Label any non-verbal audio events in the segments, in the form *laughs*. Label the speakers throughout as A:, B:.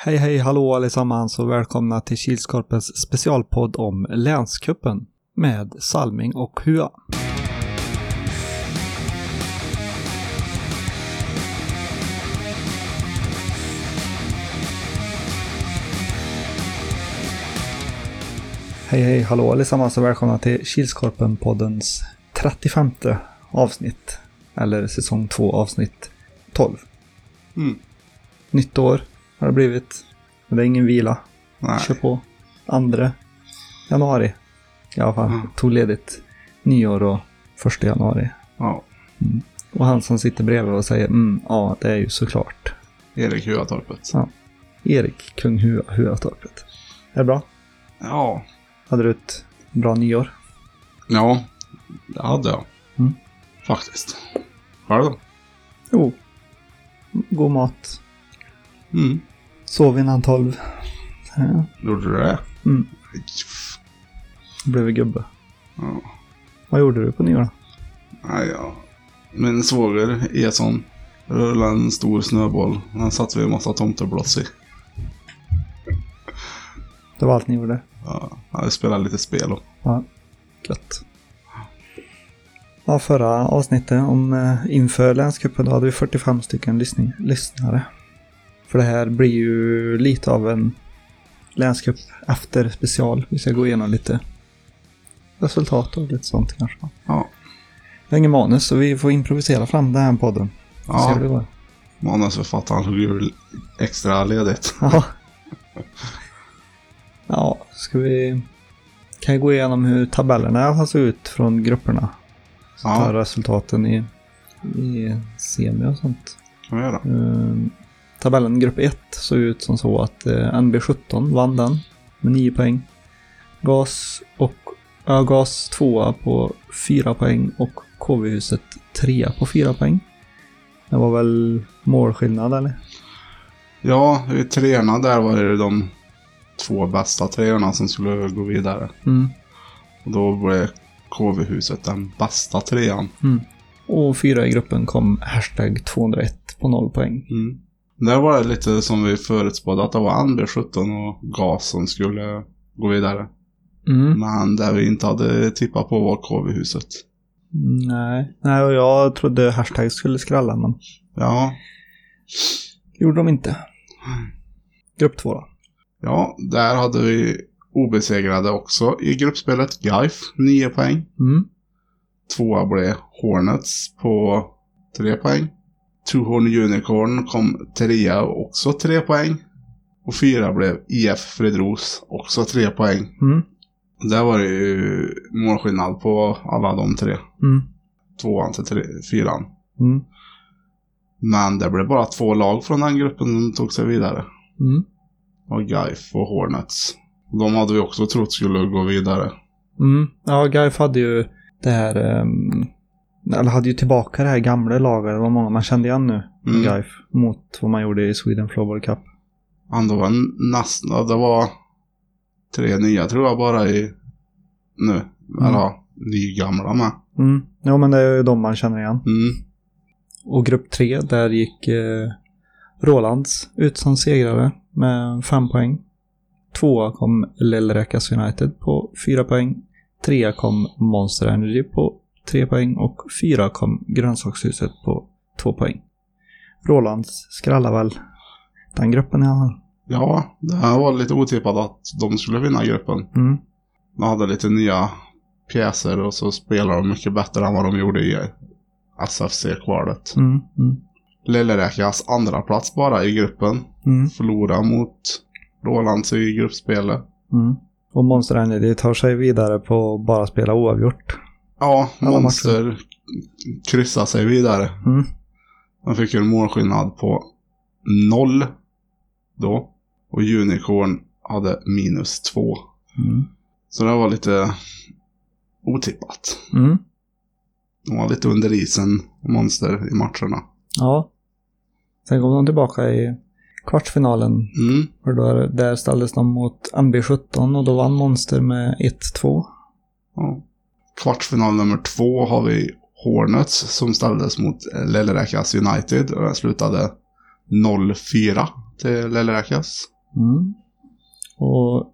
A: Hej hej hallå allesammans och välkomna till Kilskorpens specialpodd om Länskuppen med Salming och Hua. Hej hej hallå allesammans och välkomna till Kilskorpen-poddens 35 avsnitt. Eller säsong 2 avsnitt 12.
B: Mm.
A: Nytt år har det blivit. Men det är ingen vila.
B: Nej.
A: Kör på. Andra januari. I alla fall.
B: Mm.
A: Tog ledigt nyår och första januari.
B: Ja.
A: Och han som sitter bredvid och säger mm, ja, det är ju såklart.
B: Erik Huatorpet.
A: Ja. Erik Kung Hua Huatorpet. Är det bra?
B: Ja.
A: Hade du ett bra nyår?
B: Ja, det hade jag.
A: Mm.
B: Faktiskt. Själv då?
A: Jo. God mat.
B: Mm.
A: Sov innan tolv. Ja.
B: Gjorde du det?
A: Mm. Blev gubbe.
B: Ja.
A: Vad gjorde du på nyår då?
B: Nej, ja. Min svåger Eson rullade en stor snöboll. Den satte vi en massa tomtebloss i.
A: Det var allt ni gjorde?
B: Ja, jag spelade lite spel och.
A: Ja, gött. Ja, förra avsnittet om eh, inför länscupen då hade vi 45 stycken lyssnare. För det här blir ju lite av en länscup efter special. Vi ska gå igenom lite resultat och lite sånt kanske.
B: Ja.
A: Vi har ingen manus så vi får improvisera fram den här podden. Ser vi
B: Ja,
A: hur det
B: manusförfattaren tog ju extra ledigt. *laughs*
A: Ja. Ja, ska vi... Kan jag gå igenom hur tabellerna har sett ut från grupperna? Så
B: Ja.
A: resultaten i, i semi och sånt.
B: kan vi göra.
A: Ehm, tabellen grupp 1 såg ut som så att eh, NB17 vann den med 9 poäng. GAS och ja, GAS 2 på 4 poäng och KV-huset 3 på 4 poäng. Det var väl målskillnad eller?
B: Ja, i treorna där var det de två bästa treorna som skulle gå vidare.
A: Mm.
B: Och då blev KV-huset den bästa trean.
A: Mm. Och fyra i gruppen kom hashtag 201 på 0 poäng.
B: Mm. Där var det lite som vi förutspådde att det var NB17 och GAS som skulle gå vidare.
A: Mm.
B: Men det vi inte hade tippat på var KV-huset.
A: Nej. Nej, och jag trodde hashtag skulle skrälla, men
B: Ja,
A: gjorde de inte. Grupp 2 då.
B: ja, där hade vi obesegrade också i gruppspelet. Gaif, 9 poäng.
A: Mm.
B: Tvåa blev Hornets på 3 poäng. Two Horn Unicorn kom trea, också 3 poäng. Och fyra blev IF Fredros, också 3 poäng.
A: Mm.
B: Där var det ju målskillnad på alla de tre.
A: Mm.
B: Tvåan till tre, fyran.
A: Mm.
B: Men det blev bara två lag från den gruppen som tog sig vidare.
A: Mm.
B: Och Gaif och Hornets. De hade vi också trott skulle gå vidare.
A: Mm. Ja, Gaif hade ju det här... Um, eller hade ju tillbaka det här gamla laget. Det var många man kände igen nu.
B: Mm.
A: Gaif. Mot vad man gjorde i Sweden Floorball Cup.
B: Han var nästan, ja, det var tre nya tror jag bara i nu. Eller ja, nygamla med.
A: Mm. Ja, men det är ju de man känner igen.
B: Mm.
A: Och grupp 3, där gick eh, Rolands ut som segrare med 5 poäng. Tvåa kom Lellräkas United på 4 poäng. Trea kom Monster Energy på 3 poäng och fyra kom Grönsakshuset på 2 poäng. Rolands skrallar väl den gruppen i alla fall.
B: Ja, det här var lite otippat att de skulle vinna gruppen.
A: Mm.
B: De hade lite nya pjäser och så spelar de mycket bättre än vad de gjorde i SFC-kvalet.
A: Mm. Mm.
B: Lilleräkas andra plats bara i gruppen.
A: Mm.
B: Förlora mot Rolands i gruppspelet.
A: Mm. Och Monster Energy tar sig vidare på att bara spela oavgjort.
B: Ja,
A: Alla
B: Monster kryssar sig vidare.
A: Mm.
B: De fick ju en målskillnad på noll då. Och Unicorn hade minus två.
A: Mm.
B: Så det var lite otippat.
A: Mm.
B: De var lite under isen, Monster, i matcherna.
A: Ja. Sen kom de tillbaka i kvartsfinalen
B: Mm.
A: Och då, där ställdes de mot NB17 och då vann Monster med 1-2.
B: Ja. Kvartsfinal nummer två har vi Hornets som ställdes mot Lellräkas United och den slutade 0-4 till Lillräkas.
A: Mm. Och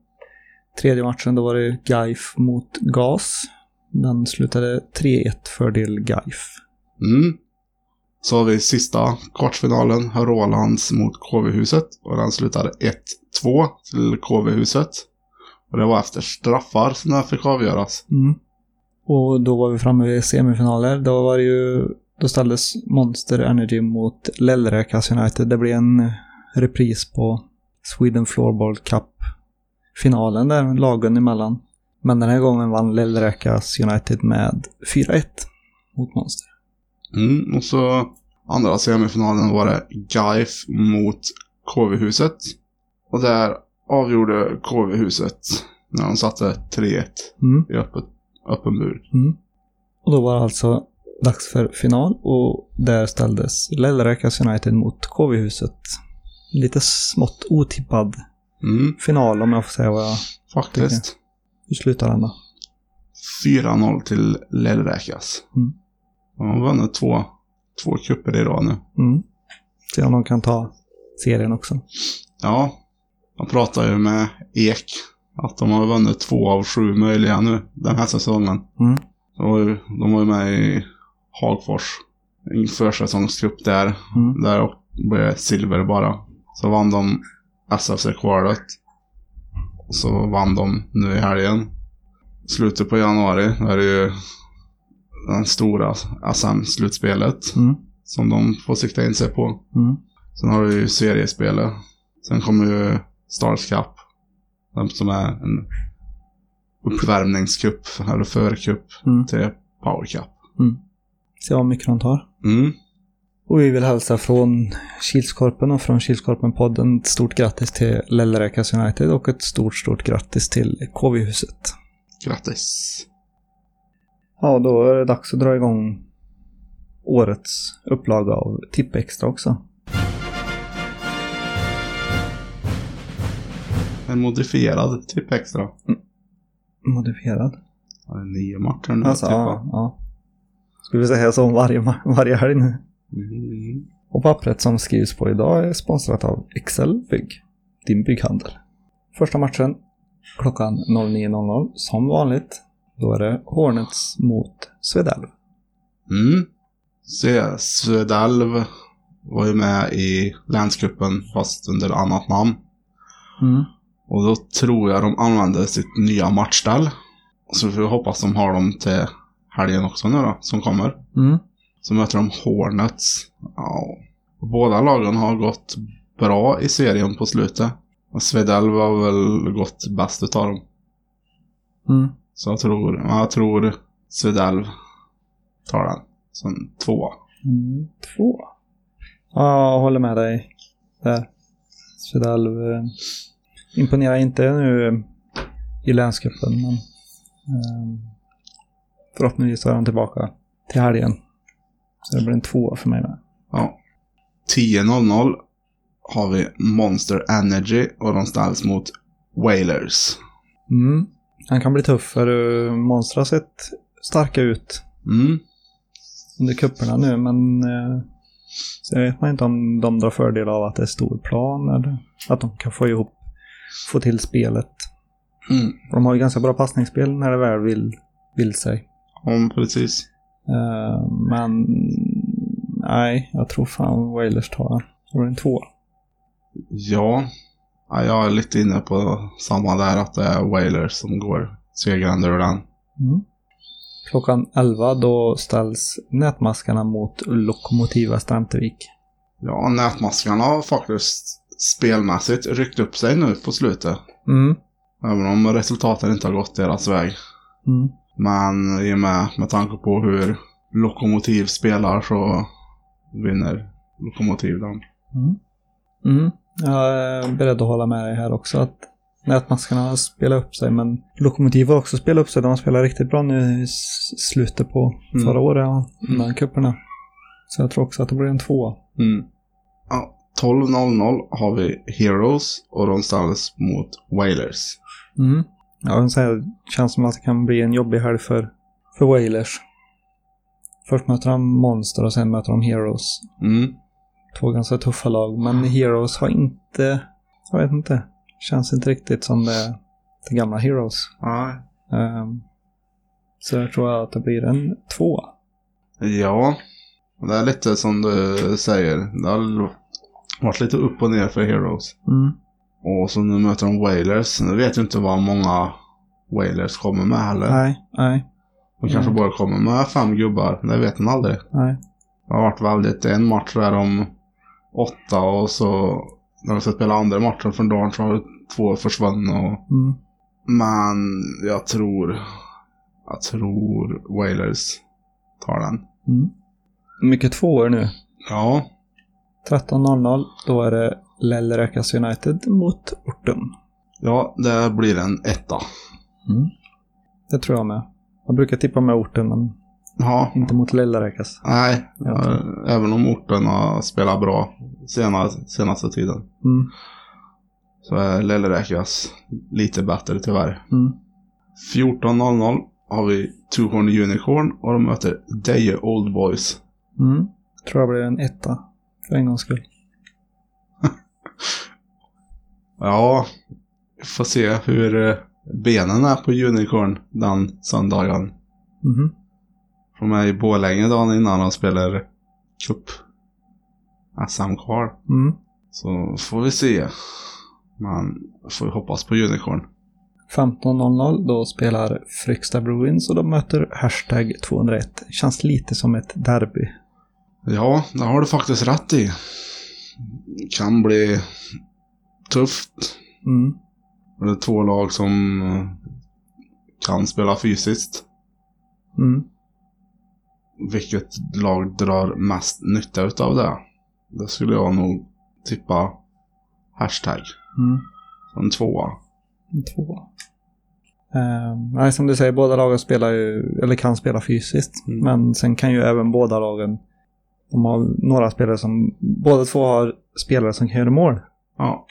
A: tredje matchen då var det Gaif mot GAS. Den slutade 3-1 fördel Gaif.
B: Mm. Så har vi sista kvartsfinalen, Rolands mot KV-huset. Och den slutade 1-2 till KV-huset. Och det var efter straffar som den fick avgöras.
A: Mm. Och då var vi framme vid semifinaler. Då var det ju... Då ställdes Monster Energy mot Lellräkas United. Det blev en repris på Sweden Floorball Cup-finalen där, lagen emellan. Men den här gången vann Lellräkas United med 4-1 mot Monster.
B: Mm. Och så andra semifinalen var det Gaif mot KV-huset. Och där avgjorde KV-huset när de satte 3-1
A: Mm.
B: i öppet, öppen bur.
A: Mm. Och då var det alltså dags för final och där ställdes Lellräkas United mot KV-huset. Lite smått otippad
B: Mm.
A: final om jag får säga vad jag...
B: Faktiskt.
A: Hur slutar den då?
B: 4-0 till Lillräkas.
A: Mm.
B: De har vunnit två, två cuper i rad nu.
A: Mm. Se om de kan ta serien också.
B: Ja, de pratar ju med Ek. Att de har vunnit två av sju möjliga nu den här säsongen.
A: Mm.
B: Ju, de var ju med i Hagfors. En försäsongscup där.
A: Mm.
B: Där blev det silver bara. Så vann de SFC-kvalet. Så vann de nu i helgen. Slutet på januari, är det ju den stora SM-slutspelet.
A: Mm.
B: Som de får sikta in sig på.
A: Mm.
B: Sen har du ju seriespelet. Sen kommer ju Stars Cup. Som är en uppvärmningscup, eller förcup
A: Mm.
B: till Power Cup.
A: Se vad mycket de tar.
B: Mm.
A: Och vi vill hälsa från Kilskorpen och från Kilskorpen-podden ett stort grattis till Lellräkas United och ett stort, stort grattis till KV-huset.
B: Grattis.
A: Ja, då är det dags att dra igång årets upplaga av Tipp Extra också.
B: En modifierad typ extra.
A: Modifierad.
B: Ja, det är nio matcher nu.
A: Alltså,
B: typ,
A: ja, ja. Ska vi säga så om varje, *laughs* varje helg nu?
B: Mm.
A: Och pappret som skrivs på idag är sponsrat av Excel Bygg, din bygghandel. Första matchen klockan 09.00 som vanligt. Då är det Hornets mot Svedalv.
B: Mm. Se, Svedalv var ju med i länscupen fast under annat namn.
A: Mm.
B: Och då tror jag de använde sitt nya matchställ. Så vi får hoppas de har dem till helgen också nu då, som kommer.
A: Mm.
B: Så möter de Hornets. Ja. Båda lagen har gått bra i serien på slutet. Och Svedalv har väl gått bäst utav dem.
A: Mm.
B: Så jag tror, ja, jag tror Svedalv tar den. Som tvåa.
A: Mm. Två. Ja, jag håller med dig där. Svedalv eh, imponerar inte nu eh, i länscupen, men eh, förhoppningsvis är han tillbaka till helgen. Så det blir en tvåa för mig med.
B: Ja. 10.00 har vi Monster Energy och de ställs mot Whalers.
A: Mm. Han kan bli tuff för uh, Monster har sett starka ut
B: Mm.
A: under kupperna nu men uh, så vet man inte om de drar fördel av att det är stor plan eller att de kan få ihop, få till spelet.
B: Mm.
A: De har ju ganska bra passningsspel när det väl vill, vill sig.
B: Ja, precis.
A: Eh, men nej, jag tror fan Wailers tar den. En tvåa.
B: Ja. ja. Jag är lite inne på samma där, att det är Whalers som går segrande ur den.
A: Mm. Klockan 11 då ställs nätmaskarna mot Lokomotiva Strömtervik.
B: Ja, nätmaskarna har faktiskt spelmässigt ryckt upp sig nu på slutet.
A: Mm.
B: Även om resultaten inte har gått deras väg.
A: Mm.
B: Men i och med, med tanke på hur Lokomotiv spelar så vinner Lokomotiv den.
A: Mm. Mm. Jag är beredd att hålla med dig här också att nätmaskarna har spelat upp sig men Lokomotiv har också spelat upp sig. De har spelat riktigt bra nu i slutet på
B: Mm.
A: förra året innan cuperna. Så jag tror också att det blir en tvåa.
B: Mm. Ja, 12.00 har vi Heroes och de ställs mot Whalers.
A: Mm. Ja, det känns som att det kan bli en jobbig helg för, för Wailers. Först möter de Monster och sen möter de Heroes.
B: Mm.
A: två ganska tuffa lag. Men Heroes har inte, jag vet inte, känns inte riktigt som det, det gamla Heroes.
B: Nej.
A: Ehm, så jag tror att det blir en tvåa.
B: Ja, det är lite som du säger. Det har varit lite upp och ner för Heroes.
A: Mm.
B: Och så nu möter de Wailers. Nu vet ju inte vad många Wailers kommer med heller.
A: Nej, nej,
B: De kanske
A: Mm.
B: bara kommer med fem gubbar. Det vet man aldrig.
A: nej.
B: Det har varit väldigt, en match där om åtta och så när de ska spela andra matchen från dagen så har två försvunnit. Och,
A: Mm.
B: men jag tror, jag tror Wailers tar den.
A: Mm. Mycket tvåor nu.
B: Ja,
A: 13.00, då är det Lellräkas United mot Orten.
B: ja det blir en etta.
A: Mm. Det tror jag med. Jag brukar tippa med Orten, men
B: Ja,
A: inte mot Lellräkas.
B: nej. Eh, Även om orten har spelat bra senaste, senaste tiden.
A: Mm.
B: Så är Lellräkas lite bättre tyvärr.
A: Mm.
B: 14.00 har vi Two Horny Unicorn och de möter Deje Old Boys.
A: Mm. Tror jag blir en etta. För en gångs skull. *laughs*
B: Ja, får se hur eh, benen är på Unicorn den söndagen.
A: Mhm.
B: De är i Borlänge dagen innan de spelar cup SM-kval.
A: Mm.
B: Så får vi se. Men får hoppas på Unicorn.
A: 15.00 då spelar Fryksta Bruins och de möter hashtag 201. Känns lite som ett derby.
B: Ja, det har du faktiskt rätt i. Kan bli tufft.
A: Mm.
B: Det är två lag som eh, kan spela fysiskt.
A: Mm.
B: Vilket lag drar mest nytta utav det? Det skulle jag nog tippa hashtag.
A: Mm.
B: En tvåa.
A: En tvåa. Eh, nej, som du säger, båda lagen spelar ju, eller kan spela fysiskt.
B: Mm.
A: Men sen kan ju även båda lagen, de har några spelare som, båda två har spelare som kan göra mål.
B: Ja.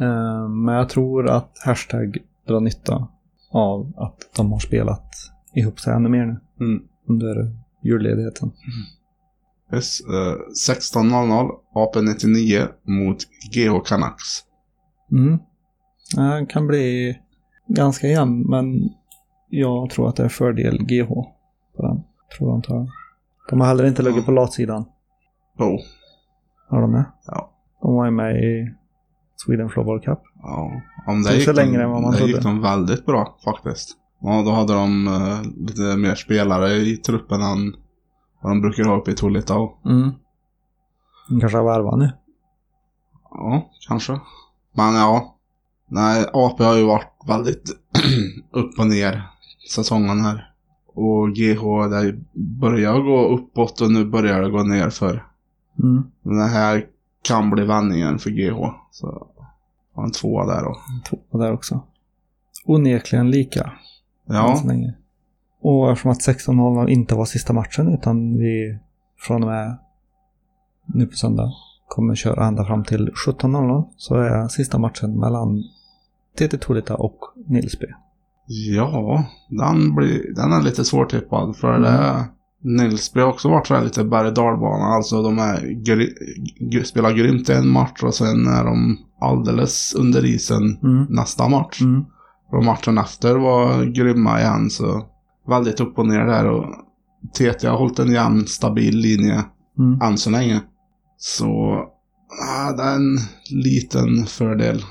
A: Eh, men jag tror att hashtag drar nytta av att de har spelat ihop sig ännu mer nu
B: Mm.
A: under julledigheten.
B: Yes, eh, 16.00 AP99 mot GH Canucks.
A: Mm. Det kan bli ganska jämn, men jag tror att det är fördel GH på den. Tror de tar den. De har heller inte legat på latsidan.
B: Oh.
A: Har de det?
B: Ja.
A: De var ju med i Sweden Floorball Cup.
B: Ja, om det gick, de,
A: längre än vad man
B: det gick de väldigt bra faktiskt. Ja, då hade de eh, lite mer spelare i truppen än vad de brukar ha uppe i Tolitau.
A: Mm. De kanske har värvat nu.
B: Ja, kanske. Men ja. Nej, AP har ju varit väldigt *clears throat* upp och ner säsongen här. Och GH, det börjar gå uppåt och nu börjar det gå ner för.
A: Mm.
B: Det här kan bli vändningen för GH. Så har en tvåa där då.
A: Två där också. Onekligen lika.
B: Ja.
A: Och eftersom att 16.00 inte var sista matchen utan vi från och med nu på söndag kommer köra ända fram till 17.00 så är sista matchen mellan TT Tolita och Nilsby.
B: Ja den, blir, den är lite svårtippad. För
A: Mm.
B: det Nilsby har också varit så här lite berg och dalbana. Alltså de är gry, gry, spelar grymt i en match och sen är de alldeles under isen
A: Mm.
B: nästa match.
A: Mm.
B: Och matchen efter var grymma igen så väldigt upp och ner där och TT har hållit en jämn stabil linje
A: Mm.
B: än så länge. Så ah, det är en liten fördel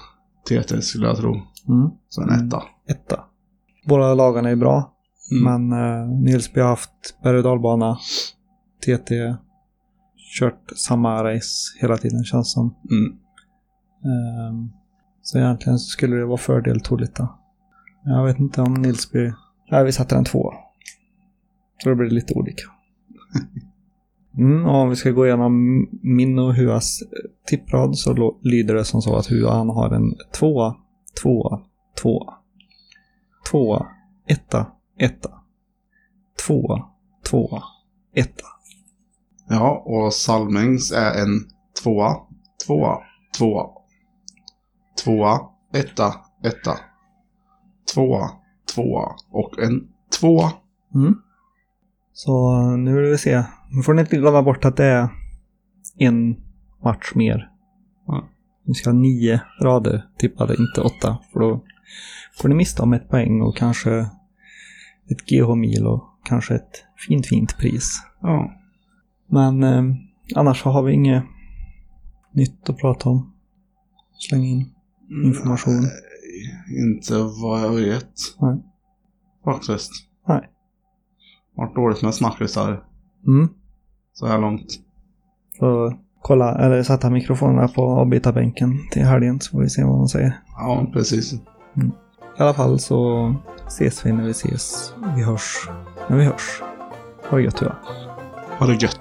B: TT skulle jag tro.
A: Mm.
B: Så en etta.
A: Etta. Båda lagarna är bra,
B: Mm.
A: men uh, Nilsby har haft berg och dalbana. TT kört samma race hela tiden känns som.
B: Mm.
A: Ehm, så egentligen skulle det vara fördel Tolita. Jag vet inte om Nilsby... Nej, vi satte en två. Så då blir det lite olika. *laughs* Mm, och om vi ska gå igenom min och Huas tipprad så lyder det som så att Hua han har en tvåa, tvåa, tvåa, tvåa, etta, etta, tvåa, tvåa, etta.
B: Ja, och Salmings är en tvåa, tvåa, tvåa. Tvåa, etta, etta. Tvåa, tvåa och en tvåa.
A: Mm. Så nu vill vi se. Nu får ni inte glömma bort att det är en match mer.
B: Ja.
A: Ni ska ha nio rader tippade, inte åtta. För då får ni mista om ett poäng och kanske ett GH-mil och kanske ett fint, fint pris.
B: Ja.
A: Men eh, annars så har vi inget nytt att prata om. Släng in. Information.
B: Nej, inte vad jag vet.
A: Nej.
B: Faktiskt.
A: Nej.
B: Varit dåligt med snackisar
A: Mm.
B: så här långt.
A: Får kolla, eller sätta mikrofonerna på avbytarbänken till helgen så får vi se vad de säger.
B: Ja, precis. Mm.
A: I alla fall så ses vi när vi ses. Vi hörs när vi hörs. Ha det gött Tua.
B: Ha det gött.